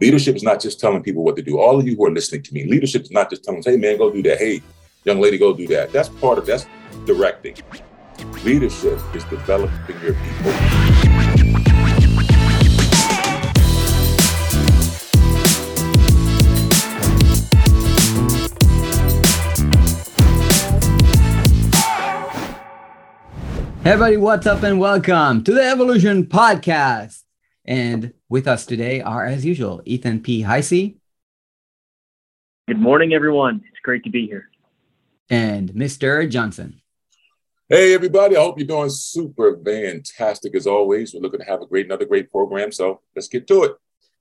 Leadership is not just telling people what to do. All of you who are listening to me, leadership is not just telling, hey man, go do that. Hey, young lady, go do that. That's part of that's directing. Leadership is developing your people. Hey everybody, what's up and welcome to the Evolution Podcast. And with us today are, as usual, Ethan P. Heisey. Good morning, everyone. It's great to be here. And Mr. Johnson. Hey, everybody. I hope you're doing super fantastic as always. We're looking to have a great, another great program. So let's get to it.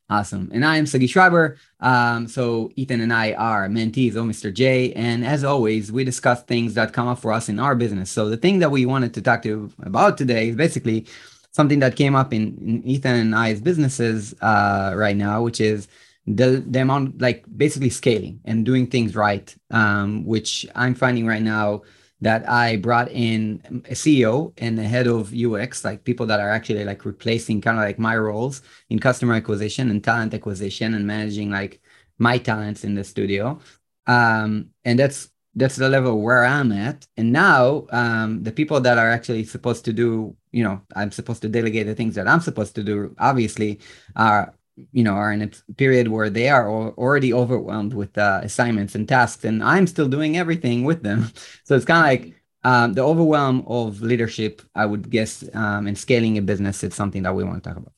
Awesome. And I am Sagi Shrieber. Um, so Ethan and I are mentees of Mr. J. And as always, we discuss things that come up for us in our business. So the thing that we wanted to talk to you about today is basically something that came up in, in Ethan and I's businesses uh, right now, which is the, the amount, like basically scaling and doing things right, um, which I'm finding right now that I brought in a CEO and a head of UX, like people that are actually like replacing kind of like my roles in customer acquisition and talent acquisition and managing like my talents in the studio. Um, and that's that's the level where I'm at. And now um, the people that are actually supposed to do, you know, I'm supposed to delegate the things that I'm supposed to do, obviously, are you know are in a period where they are already overwhelmed with uh, assignments and tasks and i'm still doing everything with them so it's kind of like um, the overwhelm of leadership i would guess um, and scaling a business is something that we want to talk about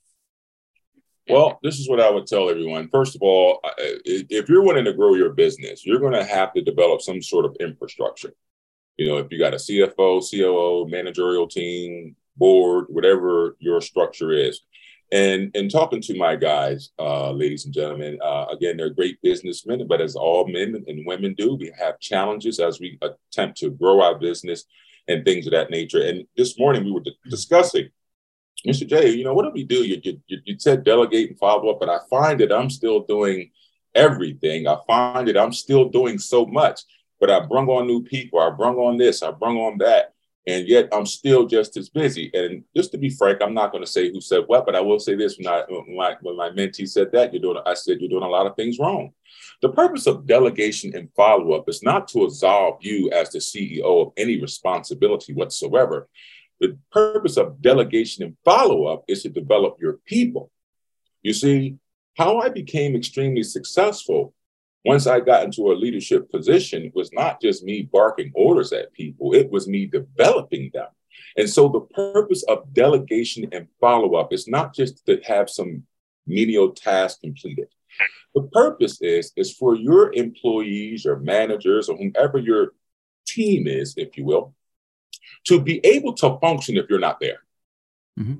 well this is what i would tell everyone. First of all if you're wanting to grow your business you're going to have to develop some sort of infrastructure. You know if you got a cfo coo managerial team board whatever your structure is. And and talking to my guys, uh, ladies and gentlemen, uh, again, they're great businessmen, but as all men and women do, we have challenges as we attempt to grow our business and things of that nature. And this morning we were d- discussing, Mr. J, you know, what do we do? You, you, you said delegate and follow up, but I find that I'm still doing everything. I find that I'm still doing so much, but I brung on new people. I brung on this. I brung on that and yet I'm still just as busy. And just to be frank, I'm not going to say who said what, but I will say this: when, I, when, my, when my mentee said that, you're doing, I said you're doing a lot of things wrong. The purpose of delegation and follow up is not to absolve you as the CEO of any responsibility whatsoever. The purpose of delegation and follow up is to develop your people. You see, how I became extremely successful once I got into a leadership position, was not just me barking orders at people, it was me developing them. And so the purpose of delegation and follow up is not just to have some menial task completed. The purpose is, is for your employees or managers or whomever your team is, if you will, to be able to function if you're not there. Mm-hmm.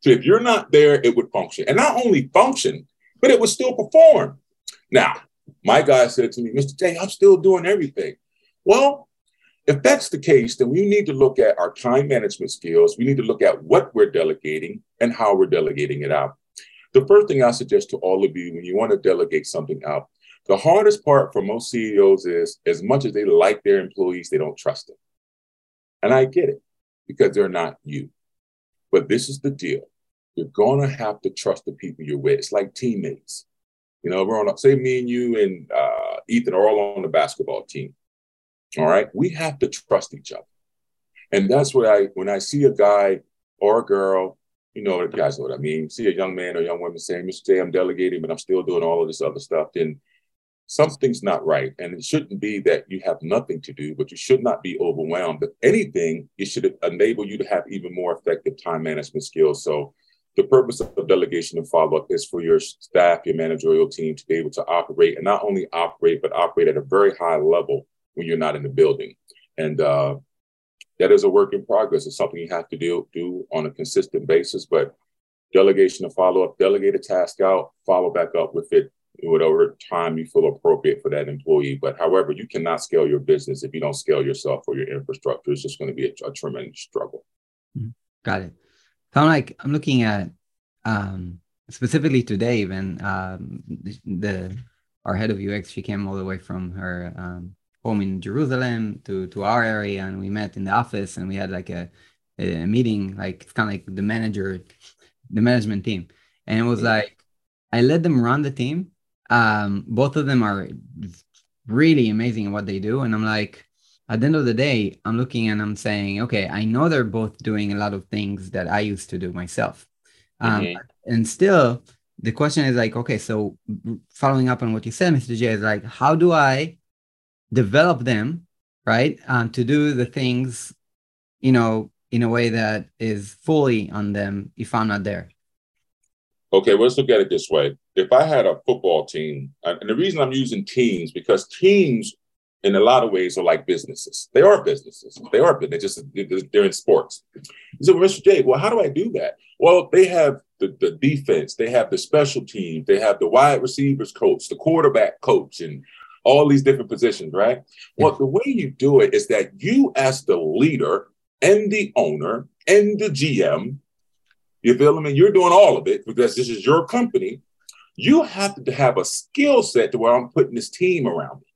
So if you're not there, it would function. And not only function, but it would still perform. Now, my guy said to me, Mr. J, I'm still doing everything. Well, if that's the case, then we need to look at our time management skills. We need to look at what we're delegating and how we're delegating it out. The first thing I suggest to all of you when you want to delegate something out, the hardest part for most CEOs is as much as they like their employees, they don't trust them. And I get it because they're not you. But this is the deal. You're going to have to trust the people you're with. It's like teammates. You know, we're on, say me and you and uh, Ethan are all on the basketball team. All right. We have to trust each other. And that's what I, when I see a guy or a girl, you know, you guys know what I mean, see a young man or young woman saying, Mr. I'm delegating, but I'm still doing all of this other stuff, then something's not right. And it shouldn't be that you have nothing to do, but you should not be overwhelmed. If anything, it should enable you to have even more effective time management skills. So the purpose of delegation and follow up is for your staff, your managerial team to be able to operate and not only operate, but operate at a very high level when you're not in the building. And uh, that is a work in progress. It's something you have to do, do on a consistent basis. But delegation and follow up, delegate a task out, follow back up with it whatever time you feel appropriate for that employee. But however, you cannot scale your business if you don't scale yourself or your infrastructure. It's just going to be a, a tremendous struggle. Mm-hmm. Got it. So I'm like, I'm looking at um, specifically today, even um, the, the, our head of UX, she came all the way from her um, home in Jerusalem to to our area, and we met in the office, and we had like a, a meeting, like it's kind of like the manager, the management team, and it was like I let them run the team. Um, both of them are really amazing at what they do. And I'm like, at the end of the day, I'm looking and I'm saying, okay, I know they're both doing a lot of things that I used to do myself. Um, mm-hmm. And still, the question is like, okay, so following up on what you said, Mr. J, is like, how do I develop them, right, um, to do the things, you know, in a way that is fully on them if I'm not there? Okay, well, let's look at it this way. If I had a football team, and the reason I'm using teams because teams, in a lot of ways, are like businesses. They are businesses. They are, they just they're in sports. Say, well, Mr. J, well, how do I do that? Well, they have the, the defense, they have the special teams, they have the wide receivers coach, the quarterback coach, and all these different positions, right? Well, the way you do it is that you, as the leader and the owner and the GM, you feel me? You're doing all of it because this is your company. You have to have a skill set to where I'm putting this team around me.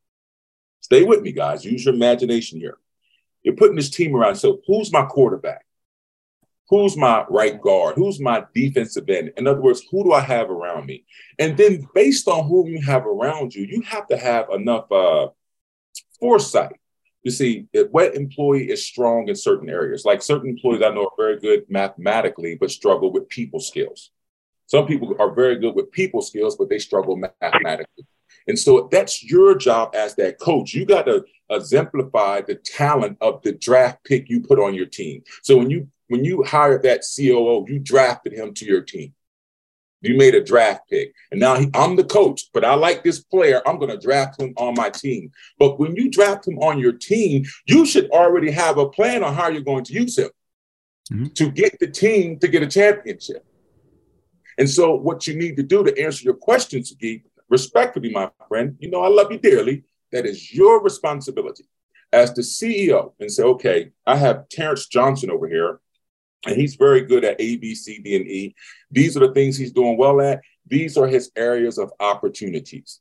Stay with me, guys. Use your imagination here. You're putting this team around. So, who's my quarterback? Who's my right guard? Who's my defensive end? In other words, who do I have around me? And then, based on who you have around you, you have to have enough uh, foresight you see, what employee is strong in certain areas? Like certain employees I know are very good mathematically, but struggle with people skills. Some people are very good with people skills, but they struggle mathematically. And so that's your job as that coach. You got to exemplify the talent of the draft pick you put on your team. So when you when you hired that COO, you drafted him to your team. You made a draft pick, and now he, I'm the coach, but I like this player. I'm going to draft him on my team. But when you draft him on your team, you should already have a plan on how you're going to use him mm-hmm. to get the team to get a championship. And so, what you need to do to answer your questions, Geek, respectfully, my friend, you know, I love you dearly. That is your responsibility as the CEO and say, okay, I have Terrance Johnson over here and he's very good at A, B, C, D, and E. These are the things he's doing well at. These are his areas of opportunities.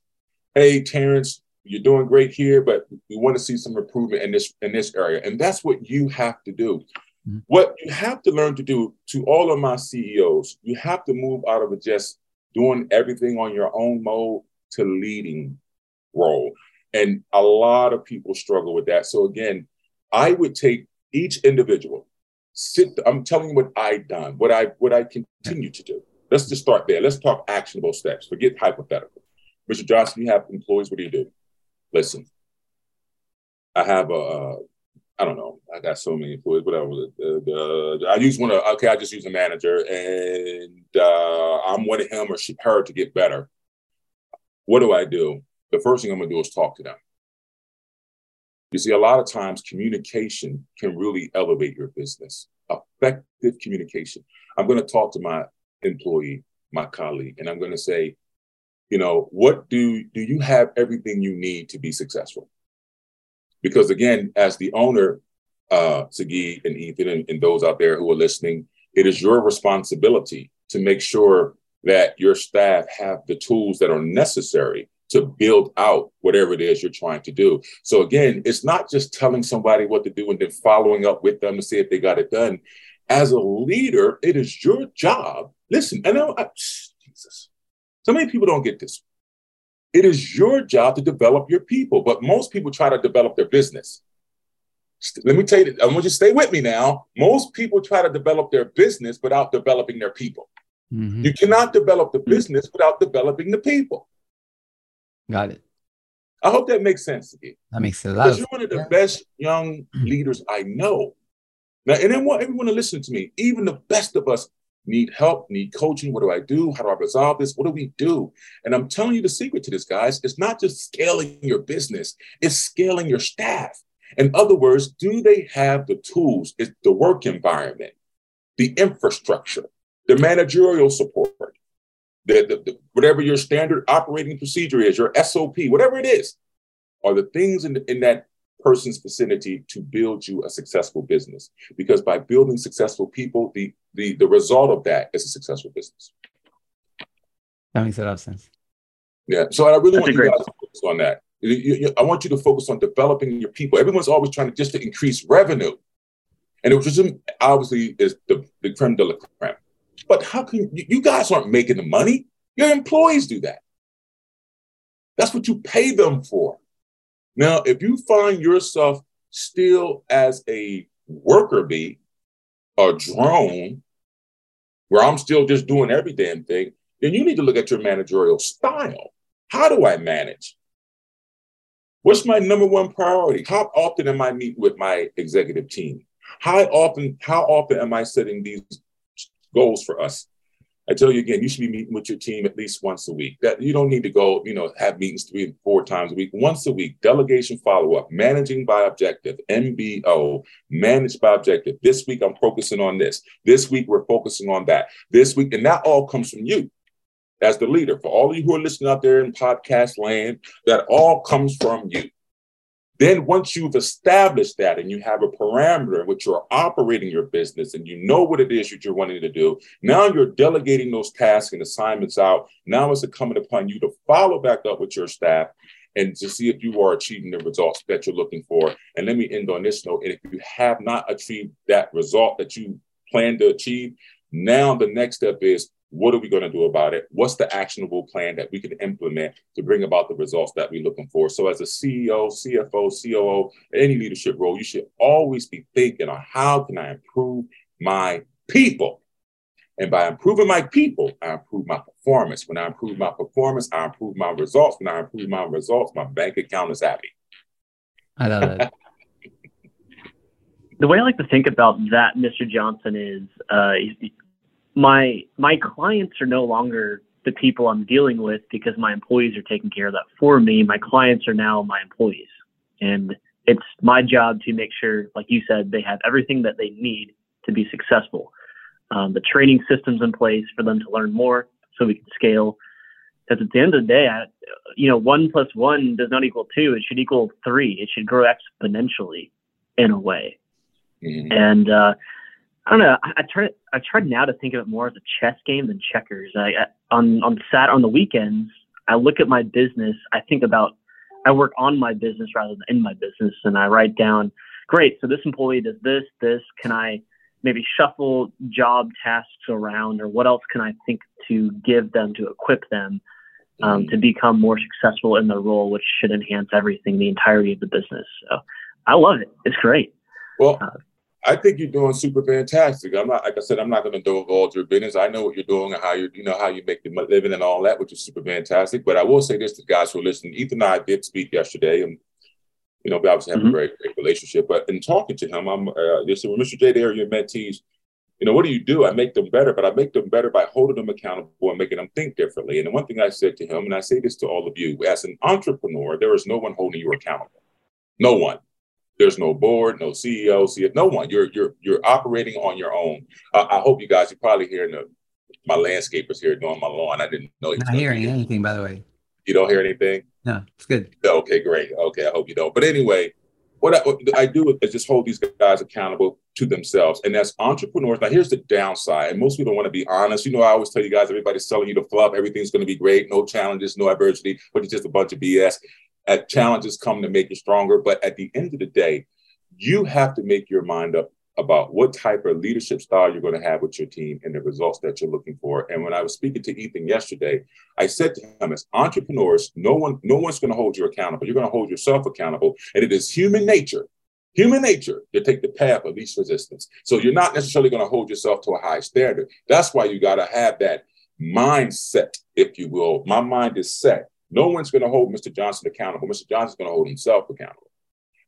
Hey, Terrance, you're doing great here, but we want to see some improvement in this in this area. And that's what you have to do. Mm-hmm. What you have to learn to do to all of my CEOs, you have to move out of just doing everything on your own mode to leading role. And a lot of people struggle with that. So again, I would take each individual, sit i'm telling you what i done what i what i continue to do let's just start there let's talk actionable steps forget hypothetical mr johnson you have employees what do you do listen i have a i don't know i got so many employees whatever uh, i use one of okay i just use a manager and uh, i'm wanting him or she, her to get better what do i do the first thing i'm to do is talk to them you see, a lot of times communication can really elevate your business. Effective communication. I'm to talk to my employee, my colleague, and I'm to say, you know, what do do you have everything you need to be successful? Because again, as the owner, uh, Sagi and Ethan and, and those out there who are listening, it is your responsibility to make sure that your staff have the tools that are necessary to build out whatever it is you're trying to do. So again, it's not just telling somebody what to do and then following up with them to see if they got it done. As a leader, it is your job. Listen, I I, Jesus. So many people don't get this. It is your job to develop your people, but most people try to develop their business. Let me tell you, I want you to stay with me now. Most people try to develop their business without developing their people. Mm-hmm. You cannot develop the business without developing the people. Got it. I hope that makes sense to you. That makes sense. Because you're one of the yeah. best young leaders I know. Now, and I want everyone to listen to me. Even the best of us need help, need coaching. What do I do? How do I resolve this? What do we do? And I'm telling you the secret to this, guys. It's not just scaling your business, it's scaling your staff. In other words, do they have the tools, it's the work environment, the infrastructure, the managerial support, the, the, the, whatever your standard operating procedure is, your SOP, whatever it is, are the things in, in that person's vicinity to build you a successful business. Because by building successful people, the, the, the result of that is a successful business. That makes a lot of sense. Yeah. So I really That's want you guys to focus on that. You, you, I want you to focus on developing your people. Everyone's always trying to just to increase revenue. And it was just obviously is the, the creme de la creme. But how can you guys aren't making the money? Your employees do that. That's what you pay them for. Now, if you find yourself still as a worker bee, a drone, where I'm still just doing every damn thing, then you need to look at your managerial style. How do I manage? What's my number one priority? How often am I meeting with my executive team? How often, how often am I setting these goals for us? I tell you again, you should be meeting with your team at least once a week. That you don't need to go, you know, have meetings three and four times a week. Once a week, delegation follow-up, managing by objective, MBO, managed by objective. This week I'm focusing on this. This week we're focusing on that. This week, and that all comes from you as the leader. For all of you who are listening out there in podcast land, that all comes from you. Then, once you've established that and you have a parameter in which you're operating your business and you know what it is that you're wanting to do, now you're delegating those tasks and assignments out. Now it's incumbent upon you to follow back up with your staff and to see if you are achieving the results that you're looking for. And let me end on this note. And if you have not achieved that result that you plan to achieve, now the next step is what are we going to do about it? What's the actionable plan that we can implement to bring about the results that we're looking for? So, as a CEO, CFO, COO, any leadership role, you should always be thinking on how can I improve my people? And by improving my people, I improve my performance. When I improve my performance, I improve my results. When I improve my results, my bank account is happy. I love it. the way I like to think about that, Mr. Johnson, is uh, my my clients are no longer the people I'm dealing with because my employees are taking care of that for me. My clients are now my employees. And it's my job to make sure, like you said, they have everything that they need to be successful. Um, the training systems in place for them to learn more so we can scale. Because at the end of the day, I, you know, one plus one does not equal two. It should equal three. It should grow exponentially in a way. Mm-hmm. And uh, I don't know. I, I try. I tried now to think of it more as a chess game than checkers. I, I on on sat on the weekends, I look at my business. I think about. I work on my business rather than in my business, and I write down. Great. So this employee does this. This can I maybe shuffle job tasks around, or what else can I think to give them to equip them um, to become more successful in their role, which should enhance everything, the entirety of the business. So I love it. It's great. Well. Uh, I think you're doing super fantastic. I'm not, like I said, I'm not going to divulge your business. I know what you're doing and how you, you know, how you make the living and all that, which is super fantastic. But I will say this to guys who are listening. Ethan and I did speak yesterday, and you know, we obviously have mm-hmm. a very great relationship. But in talking to him, I'm uh, just with Mr. J. There, your mentees. You know, what do you do? I make them better, but I make them better by holding them accountable and making them think differently. And the one thing I said to him, and I say this to all of you, as an entrepreneur, there is no one holding you accountable. No one. There's no board, no CEO, CFO, no one. You're you're you're operating on your own. Uh, I hope you guys. You're probably hearing the, my landscapers here doing my lawn. I didn't know. Not hearing anything, by the way. You don't hear anything. No, it's good. Okay, great. Okay, I hope you don't. But anyway, what I, what I do is just hold these guys accountable to themselves. And as entrepreneurs, now here's the downside. And most people want to be honest. You know, I always tell you guys, everybody's selling you the fluff. Everything's going to be great. No challenges, no adversity, but it's just a bunch of BS at challenges come to make you stronger. But at the end of the day, you have to make your mind up about what type of leadership style you're going to have with your team and the results that you're looking for. And when I was speaking to Ethan yesterday, I said to him, as entrepreneurs, no one, no one's going to hold you accountable. You're going to hold yourself accountable. And it is human nature, human nature to take the path of least resistance. So you're not necessarily going to hold yourself to a high standard. That's why you got to have that mindset, if you will. My mind is set no one's going to hold Mr. Johnson accountable. Mr. Johnson's going to hold himself accountable.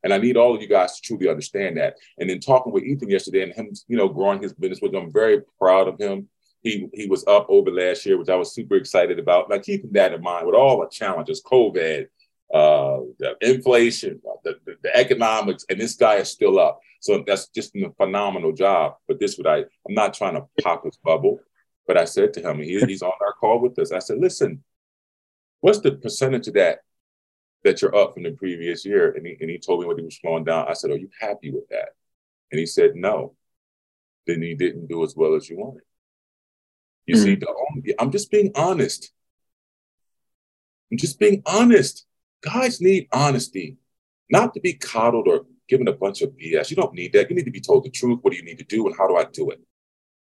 And I need all of you guys to truly understand that. And then talking with Ethan yesterday and him, you know, growing his business which I'm very proud of him. He he was up over last year, which I was super excited about. Now keeping that in mind with all the challenges, COVID, uh, the inflation, the, the, the, economics, and this guy is still up. So that's just a phenomenal job. But this what I I'm not trying to pop his bubble, but I said to him, he, he's on our call with us. I said, listen, what's the percentage of that that you're up from the previous year? And he, and he told me what he was slowing down. I said, are you happy with that? And he said, no. Then he didn't do as well as you wanted. You mm-hmm. see, the only, I'm just being honest. I'm just being honest. Guys need honesty, not to be coddled or given a bunch of BS. You don't need that. You need to be told the truth. What do you need to do and how do I do it?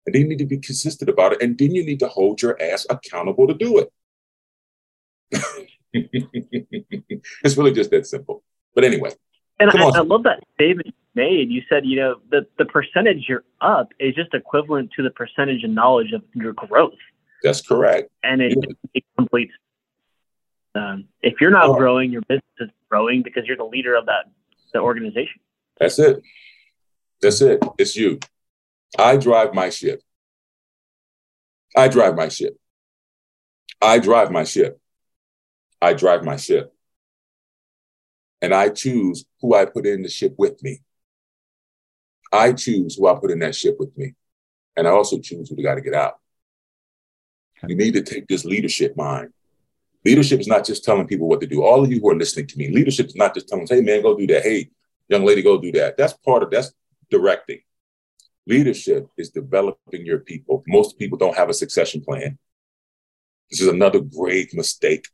And then you need to be consistent about it. And then you need to hold your ass accountable to do it. it's really just that simple. But anyway. And I, I, love that statement you made. You said, you know, the, the percentage you're up is just equivalent to the percentage of knowledge of your growth. That's correct. And it, yeah. it completes. Um, if you're not oh. growing, your business is growing because you're the leader of that the organization. That's it. That's it. It's you. I drive my ship. I drive my ship. I drive my ship. I drive my ship. And I choose who I put in the ship with me. I choose who I put in that ship with me. And I also choose who got to get out. You need to take this leadership mind. Leadership is not just telling people what to do. All of you who are listening to me, leadership is not just telling, hey, man, go do that. Hey, young lady, go do that. That's part of that's directing. Leadership is developing your people. Most people don't have a succession plan. This is another grave mistake.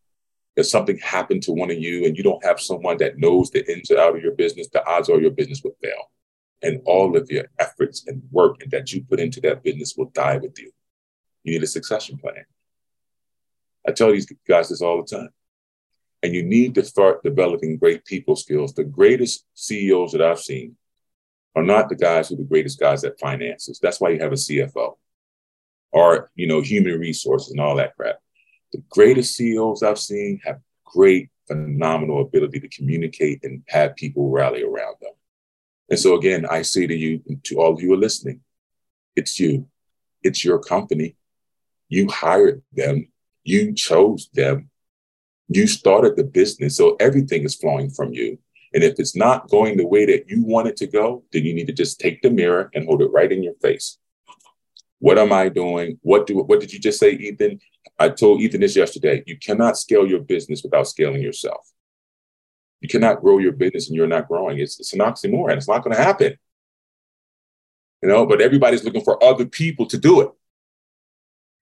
If something happened to one of you and you don't have someone that knows the ins and out of your business, the odds are your business will fail. And all of your efforts and work that you put into that business will die with you. You need a succession plan. I tell these guys this all the time. And you need to start developing great people skills. The greatest CEOs that I've seen are not the guys who are the greatest guys at finances. That's why you have a CFO or, you know, human resources and all that crap. The greatest CEOs I've seen have great, phenomenal ability to communicate and have people rally around them. And so again, I say to you, to all of you who are listening, it's you. It's your company. You hired them. You chose them. You started the business. So everything is flowing from you. And if it's not going the way that you want it to go, then you need to just take the mirror and hold it right in your face. What am I doing? What do what did you just say, Ethan? I told Ethan this yesterday. You cannot scale your business without scaling yourself. You cannot grow your business and you're not growing. It's, it's an oxymoron. It's not going to happen. You know, but everybody's looking for other people to do it.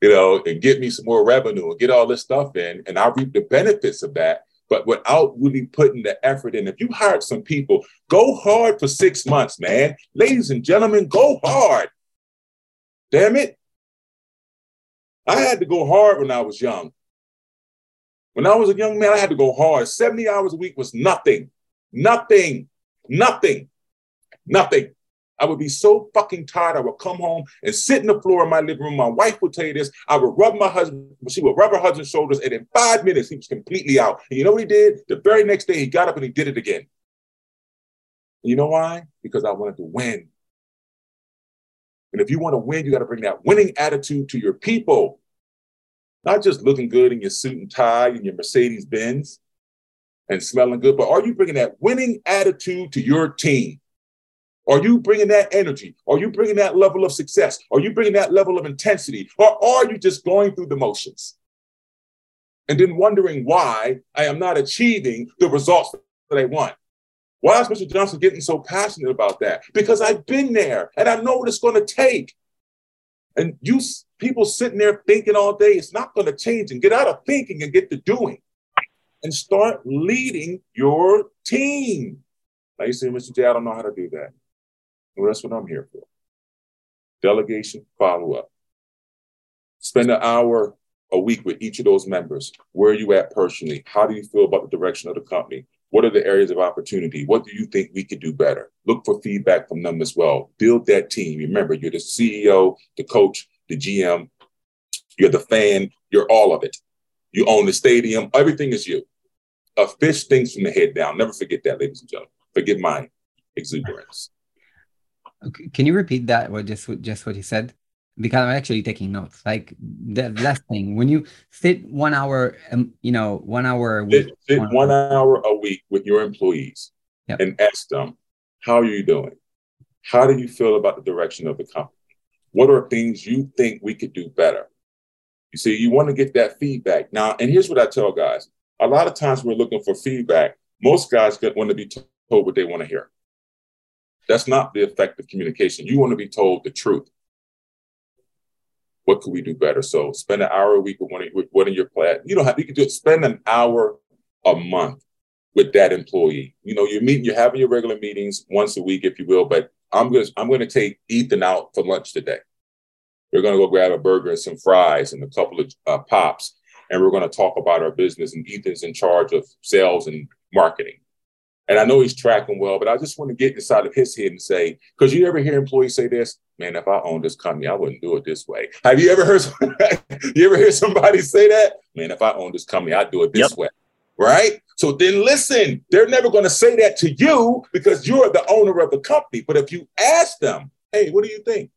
You know, and get me some more revenue and get all this stuff in, and I reap the benefits of that but without really putting the effort in. If you hired some people, go hard for six months, man. Ladies and gentlemen, go hard. Damn it. I had to go hard when I was young. When I was a young man, I had to go hard. 70 hours a week was nothing, nothing, nothing, nothing. I would be so fucking tired. I would come home and sit in the floor of my living room. My wife would tell you this. I would rub my husband, she would rub her husband's shoulders, and in five minutes, he was completely out. And you know what he did? The very next day, he got up and he did it again. And you know why? Because I wanted to win. And if you want to win, you got to bring that winning attitude to your people. Not just looking good in your suit and tie and your Mercedes Benz and smelling good, but are you bringing that winning attitude to your team? Are you bringing that energy? Are you bringing that level of success? Are you bringing that level of intensity? Or are you just going through the motions? And then wondering why I am not achieving the results that I want. Why is Mr. Johnson getting so passionate about that? Because I've been there and I know what it's going to take. And you people sitting there thinking all day, it's not going to change and get out of thinking and get to doing and start leading your team. Now you say, Mr. J, I don't know how to do that. Well, that's what I'm here for. Delegation, follow up. Spend an hour a week with each of those members. Where are you at personally? How do you feel about the direction of the company? What are the areas of opportunity? What do you think we could do better? Look for feedback from them as well. Build that team. Remember, you're the CEO, the coach, the GM, you're the fan, you're all of it. You own the stadium, everything is you. A fish thinks from the head down. Never forget that, ladies and gentlemen. Forgive my exuberance. Okay. Can you repeat that? What just just what you said? Because I'm actually taking notes. Like the last thing, when you sit one hour, um, you know, one hour a week, sit, one, one hour. a week with your employees yep. and ask them, "How are you doing? How do you feel about the direction of the company? What are things you think we could do better?" You see, you want to get that feedback now. And here's what I tell guys: a lot of times we're looking for feedback. Most guys want to be told what they want to hear. That's not the effective communication. You want to be told the truth. What could we do better? So spend an hour a week with one of, with one of your class. You don't have you can just spend an hour a month with that employee. You know, you're meeting, you're having your regular meetings once a week, if you will. But I'm gonna I'm gonna take Ethan out for lunch today. We're to go grab a burger and some fries and a couple of uh, pops, and we're to talk about our business. And Ethan's in charge of sales and marketing. And I know he's tracking well, but I just want to get inside of his head and say, because you ever hear employees say this, man, if I owned this company, I wouldn't do it this way. Have you ever heard you ever hear somebody say that? Man, if I owned this company, I'd do it this yep. way. Right? So then listen, they're never going to say that to you because you're the owner of the company. But if you ask them, hey, what do you think?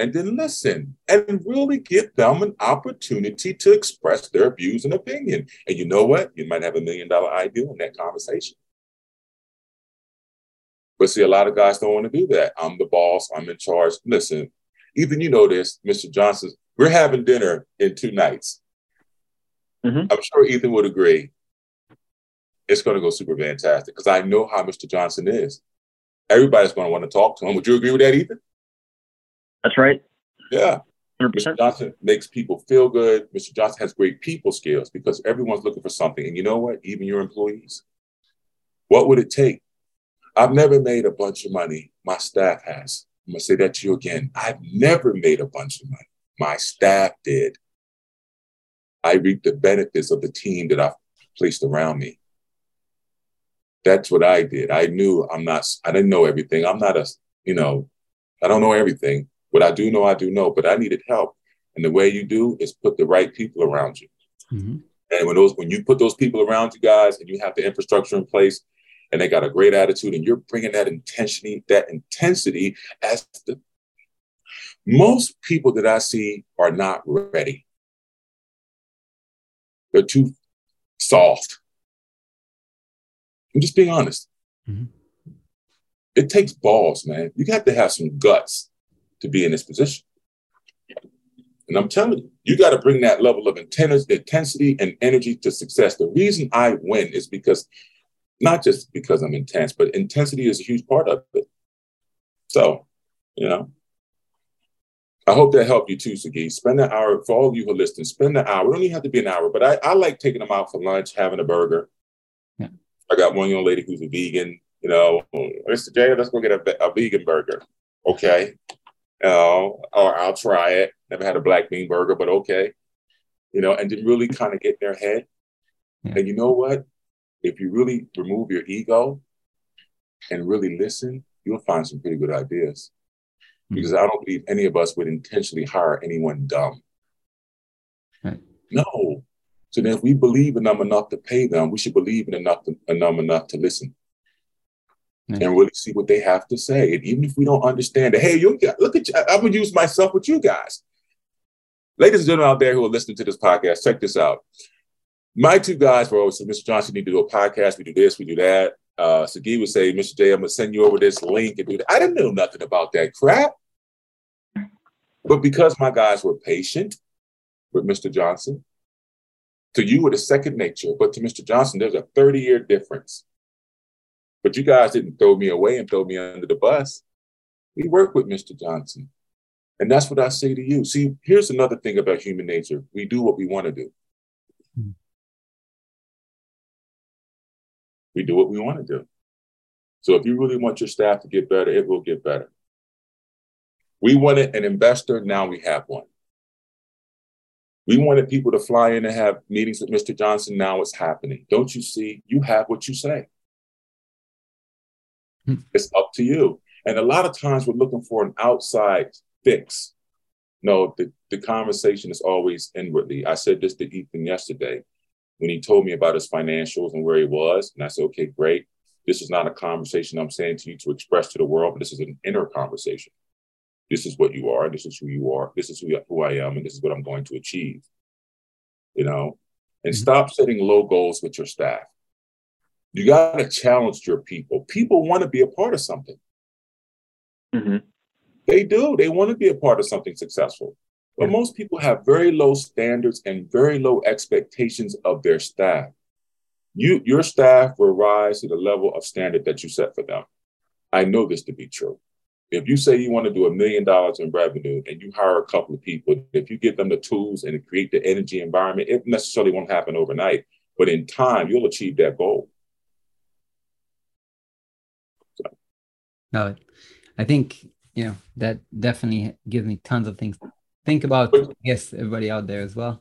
And then listen and really give them an opportunity to express their views and opinion. And you know what? You might have a million dollar idea in that conversation. But see, a lot of guys don't want to do that. I'm the boss. I'm in charge. Listen, even you know this, Mr. Johnson. We're having dinner in two nights. Mm-hmm. I'm sure Ethan would agree. It's going to go super fantastic because I know how Mr. Johnson is. Everybody's going to want to talk to him. Would you agree with that, Ethan? That's right. Yeah. 100%. Mr. Johnson makes people feel good. Mr. Johnson has great people skills because everyone's looking for something. And you know what? Even your employees. What would it take I've never made a bunch of money. My staff has. I'm going to say that to you again. I've never made a bunch of money. My staff did. I reap the benefits of the team that I've placed around me. That's what I did. I knew I'm not, I didn't know everything. I'm not a, you know, I don't know everything. What I do know, I do know, but I needed help. And the way you do is put the right people around you. Mm-hmm. And when those, when you put those people around you guys and you have the infrastructure in place, and they got a great attitude and you're bringing that intensity that intensity as the most people that i see are not ready. They're too soft. I'm just being honest. Mm-hmm. it takes balls man. You have to have some guts to be in this position. And I'm telling you, you got to bring that level of intensity and energy to success. The reason I win is because not just because I'm intense, but intensity is a huge part of it. So, you know, I hope that helped you too, Sagi. Spend an hour, for all of you who are listening, spend an hour. It don't even have to be an hour, but I, I like taking them out for lunch, having a burger. Yeah. I got one young lady who's a vegan, you know, Mr. J, let's go get a, a vegan burger. Okay. Know, or I'll try it. Never had a black bean burger, but okay. You know, and then really kind of get in their head. Yeah. And you know what? If you really remove your ego and really listen, you'll find some pretty good ideas. Mm-hmm. Because I don't believe any of us would intentionally hire anyone dumb. Right. No. So then if we believe in them enough to pay them, we should believe in enough to, in them enough to listen. And really see what they have to say. And even if we don't understand it, hey, you look at you, I'm gonna use myself with you guys. Ladies and gentlemen out there who are listening to this podcast, check this out my two guys were always Mr. Johnson, you need to do a podcast. We do this, we do that. Uh, Sagi would say, Mr. J, I'm going to send you over this link and do that. I didn't know nothing about that crap. But because my guys were patient with Mr. Johnson, to you it is second nature, but to Mr. Johnson, there's a 30 year difference. But you guys didn't throw me away and throw me under the bus. We work with Mr. Johnson. And that's what I say to you. See, here's another thing about human nature we do what we want to do. We do what we want to do. So if you really want your staff to get better, it will get better. We wanted an investor, now we have one. We wanted people to fly in and have meetings with Mr. Johnson, now it's happening. Don't you see? You have what you say. Hmm. It's up to you. And a lot of times we're looking for an outside fix. No, the, the conversation is always inwardly. I said this to Ethan yesterday when he told me about his financials and where he was. And I said, okay, great. This is not a conversation I'm saying to you to express to the world, but this is an inner conversation. This is what you are. This is who you are. This is who, who I am. And this is what I'm going to achieve. You know, and mm-hmm. stop setting low goals with your staff. You got to challenge your people. People want to be a part of something. Mm-hmm. They do. They want to be a part of something successful. But most people have very low standards and very low expectations of their staff. You, your staff will rise to the level of standard that you set for them. I know this to be true. If you say you want to do a million dollars in revenue and you hire a couple of people, if you give them the tools and create the energy environment, it necessarily won't happen overnight. But in time, you'll achieve that goal. So. No, I think you know, that definitely gives me tons of things think about. yes everybody out there as well.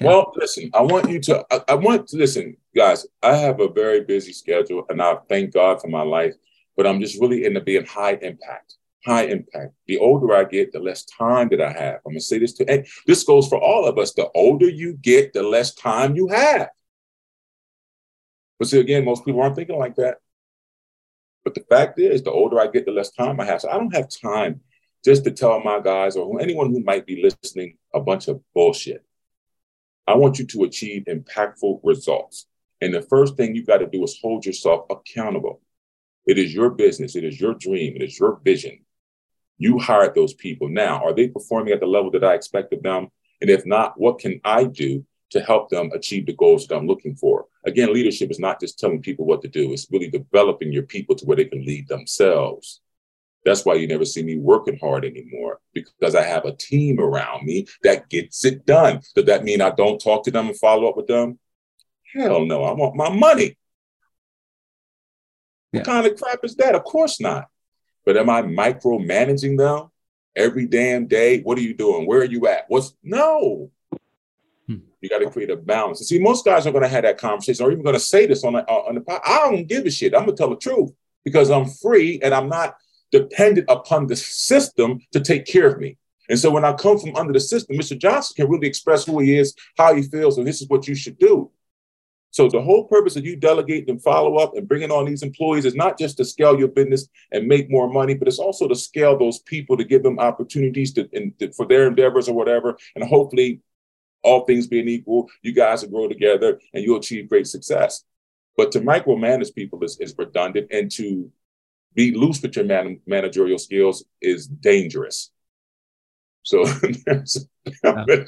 Well, listen, I want you to, I, I want to listen, guys. I have a very busy schedule and I thank God for my life, but I'm just really into being high impact high impact. The older I get, the less time that I have. I'm gonna say this to and this goes for all of us. The older you get, the less time you have. But see, again, most people aren't thinking like that. But the fact is, the older I get, the less time I have. So I don't have time just to tell my guys or anyone who might be listening a bunch of bullshit. I want you to achieve impactful results. And the first thing you got to do is hold yourself accountable. It is your business, it is your dream, it is your vision. You hired those people. Now, are they performing at the level that I expect of them? And if not, what can I do to help them achieve the goals that I'm looking for? Again, leadership is not just telling people what to do, it's really developing your people to where they can lead themselves. That's why you never see me working hard anymore because I have a team around me that gets it done. Does that mean I don't talk to them and follow up with them? Hell no, I want my money. Yeah. What kind of crap is that? Of course not. But am I micromanaging them every damn day? What are you doing? Where are you at? What's no? Hmm. You got to create a balance. And see, most guys aren't going to have that conversation, or even going to say this on the uh, on the. Pod. I don't give a shit. I'm gonna tell the truth because I'm free and I'm not dependent upon the system to take care of me. And so when I come from under the system, Mr. Johnson can really express who he is, how he feels, and this is what you should do. So the whole purpose of you delegating and follow up and bringing on these employees is not just to scale your business and make more money, but it's also to scale those people to give them opportunities to, in, to, for their endeavors or whatever. And hopefully, all things being equal, you guys will grow together and you'll achieve great success. But to micromanage people is, is redundant, and to be loose with your man, managerial skills is dangerous. So there's uh, I,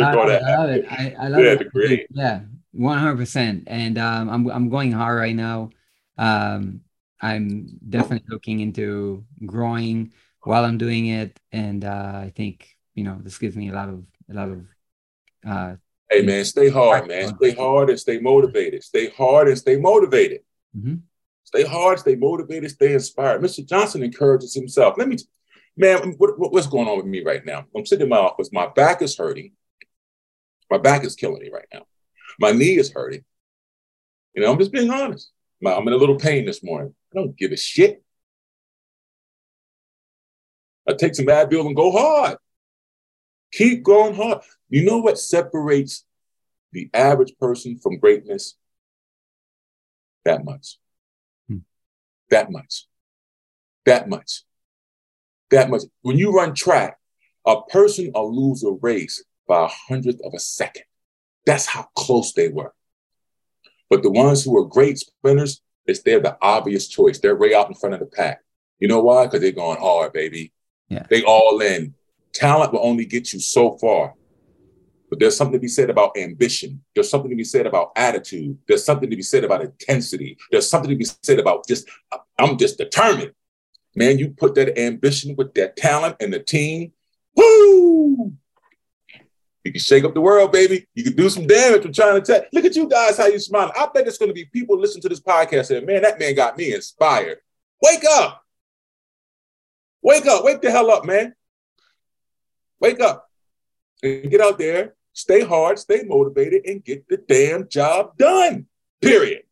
I, love it. I, I love yeah, it. Yeah, one hundred percent. And um, I'm I'm going hard right now. Um, I'm definitely looking into growing while I'm doing it, and uh, I think you know this gives me a lot of a lot of. Uh, hey man, stay hard, man. Stay hard and stay motivated. Stay hard and stay motivated. Mm-hmm. Stay hard, stay motivated, stay inspired. Mr. Johnson encourages himself. Let me, man, what, what's going on with me right now? I'm sitting in my office. My back is hurting. My back is killing me right now. My knee is hurting. You know, I'm just being honest. I'm in a little pain this morning. I don't give a shit. I take some Advil and go hard. Keep going hard. You know what separates the average person from greatness? That much. That much. That much. That much. When you run track, a person will lose a race by a hundredth of a second. That's how close they were. But the ones who are great sprinters, it's they're the obvious choice. They're way out in front of the pack. You know why? Because they're going hard, baby. Yeah. They all in. Talent will only get you so far. But there's something to be said about ambition. There's something to be said about attitude. There's something to be said about intensity. There's something to be said about just, I'm just determined. Man, you put that ambition with that talent and the team, woo! You can shake up the world, baby. You can do some damage from trying to tell. Look at you guys, how you smiling. I bet it's going to be people listen to this podcast saying, man, that man got me inspired. Wake up. Wake up. Wake the hell up, man. Wake up and get out there, stay hard, stay motivated, and get the damn job done. Period.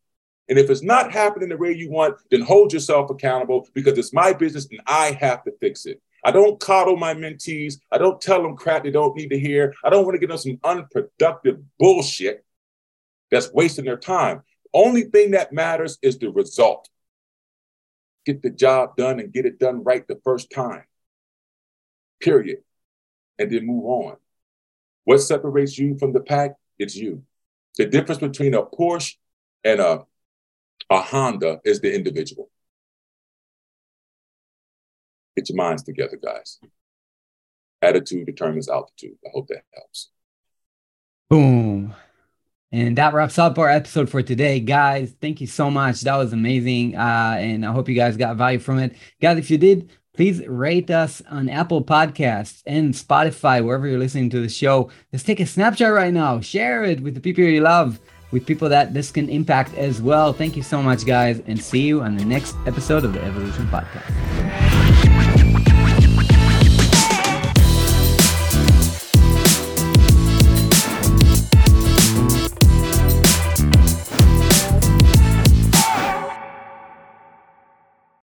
And if it's not happening the way you want, then hold yourself accountable because it's my business and I have to fix it. I don't coddle my mentees. I don't tell them crap they don't need to hear. I don't want to get them some unproductive bullshit that's wasting their time. Only thing that matters is the result. Get the job done and get it done right the first time. Period. And then move on. What separates you from the pack? It's you. The difference between a Porsche and a, a Honda is the individual. Get your minds together, guys. Attitude determines altitude. I hope that helps. Boom. And that wraps up our episode for today, guys. Thank you so much. That was amazing. Uh, and I hope you guys got value from it. Guys, if you did, please rate us on Apple Podcasts and Spotify, wherever you're listening to the show. Let's take a snapshot right now, share it with the people you love, with people that this can impact as well. Thank you so much, guys, and see you on the next episode of the Evolution Podcast.